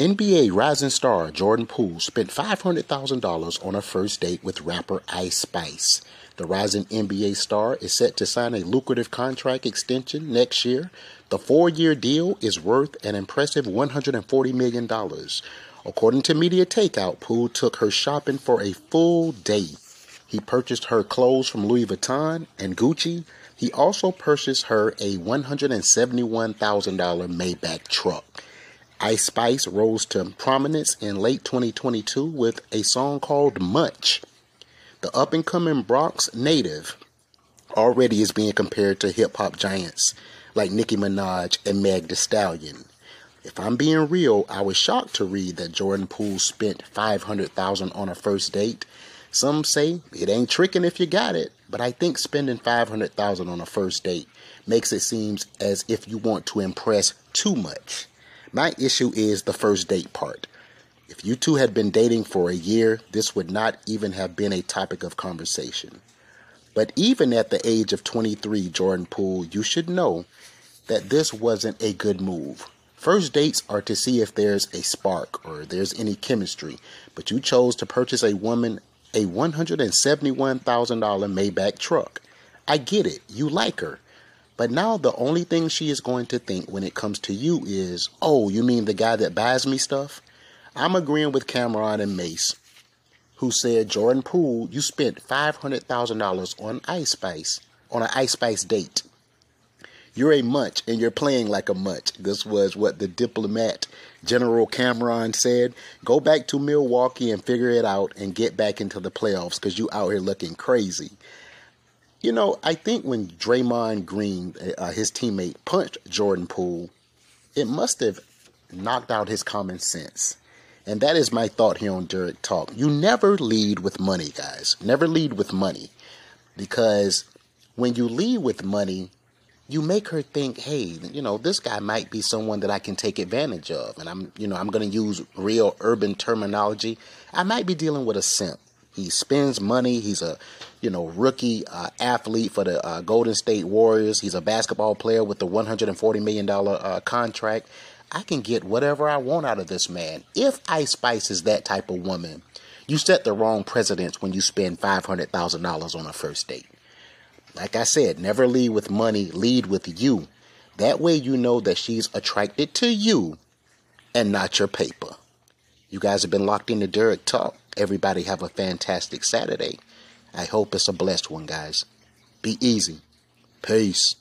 NBA rising star Jordan Poole spent $500,000 on a first date with rapper Ice Spice. The rising NBA star is set to sign a lucrative contract extension next year. The four year deal is worth an impressive $140 million. According to Media Takeout, Poole took her shopping for a full day. He purchased her clothes from Louis Vuitton and Gucci. He also purchased her a $171,000 Maybach truck. Ice Spice rose to prominence in late 2022 with a song called Munch. The up and coming Bronx native already is being compared to hip hop giants like Nicki Minaj and Meg Thee Stallion. If I'm being real, I was shocked to read that Jordan Poole spent 500,000 on a first date. Some say it ain't tricking if you got it, but I think spending 500,000 on a first date makes it seem as if you want to impress too much. My issue is the first date part. If you two had been dating for a year, this would not even have been a topic of conversation. But even at the age of 23, Jordan Poole, you should know that this wasn't a good move. First dates are to see if there's a spark or there's any chemistry, but you chose to purchase a woman a $171,000 Maybach truck. I get it, you like her, but now the only thing she is going to think when it comes to you is, oh, you mean the guy that buys me stuff? I'm agreeing with Cam'ron and Mase, who said, Jordan Poole, you spent $500,000 on Ice Spice, on an Ice Spice date. You're a munch and you're playing like a munch. This was what the diplomat General Cam'ron said. Go back to Milwaukee and figure it out and get back into the playoffs because you out here looking crazy. You know, I think when Draymond Green, uh, his teammate, punched Jordan Poole, it must have knocked out his common sense. And that is my thought here on Derek Talk. You never lead with money, guys. Never lead with money. Because when you lead with money, you make her think, hey, you know, this guy might be someone that I can take advantage of. And I'm, you know, I'm going to use real urban terminology. I might be dealing with a simp. He spends money. He's a, you know, rookie uh, athlete for the uh, Golden State Warriors. He's a basketball player with the $140 million uh, contract. I can get whatever I want out of this man. If Ice Spice is that type of woman, you set the wrong precedence when you spend $500,000 on a first date. Like I said, never lead with money, lead with you. That way you know that she's attracted to you and not your paper. You guys have been locked into Derek Talk. Everybody have a fantastic Saturday. I hope it's a blessed one, guys. Be easy. Peace.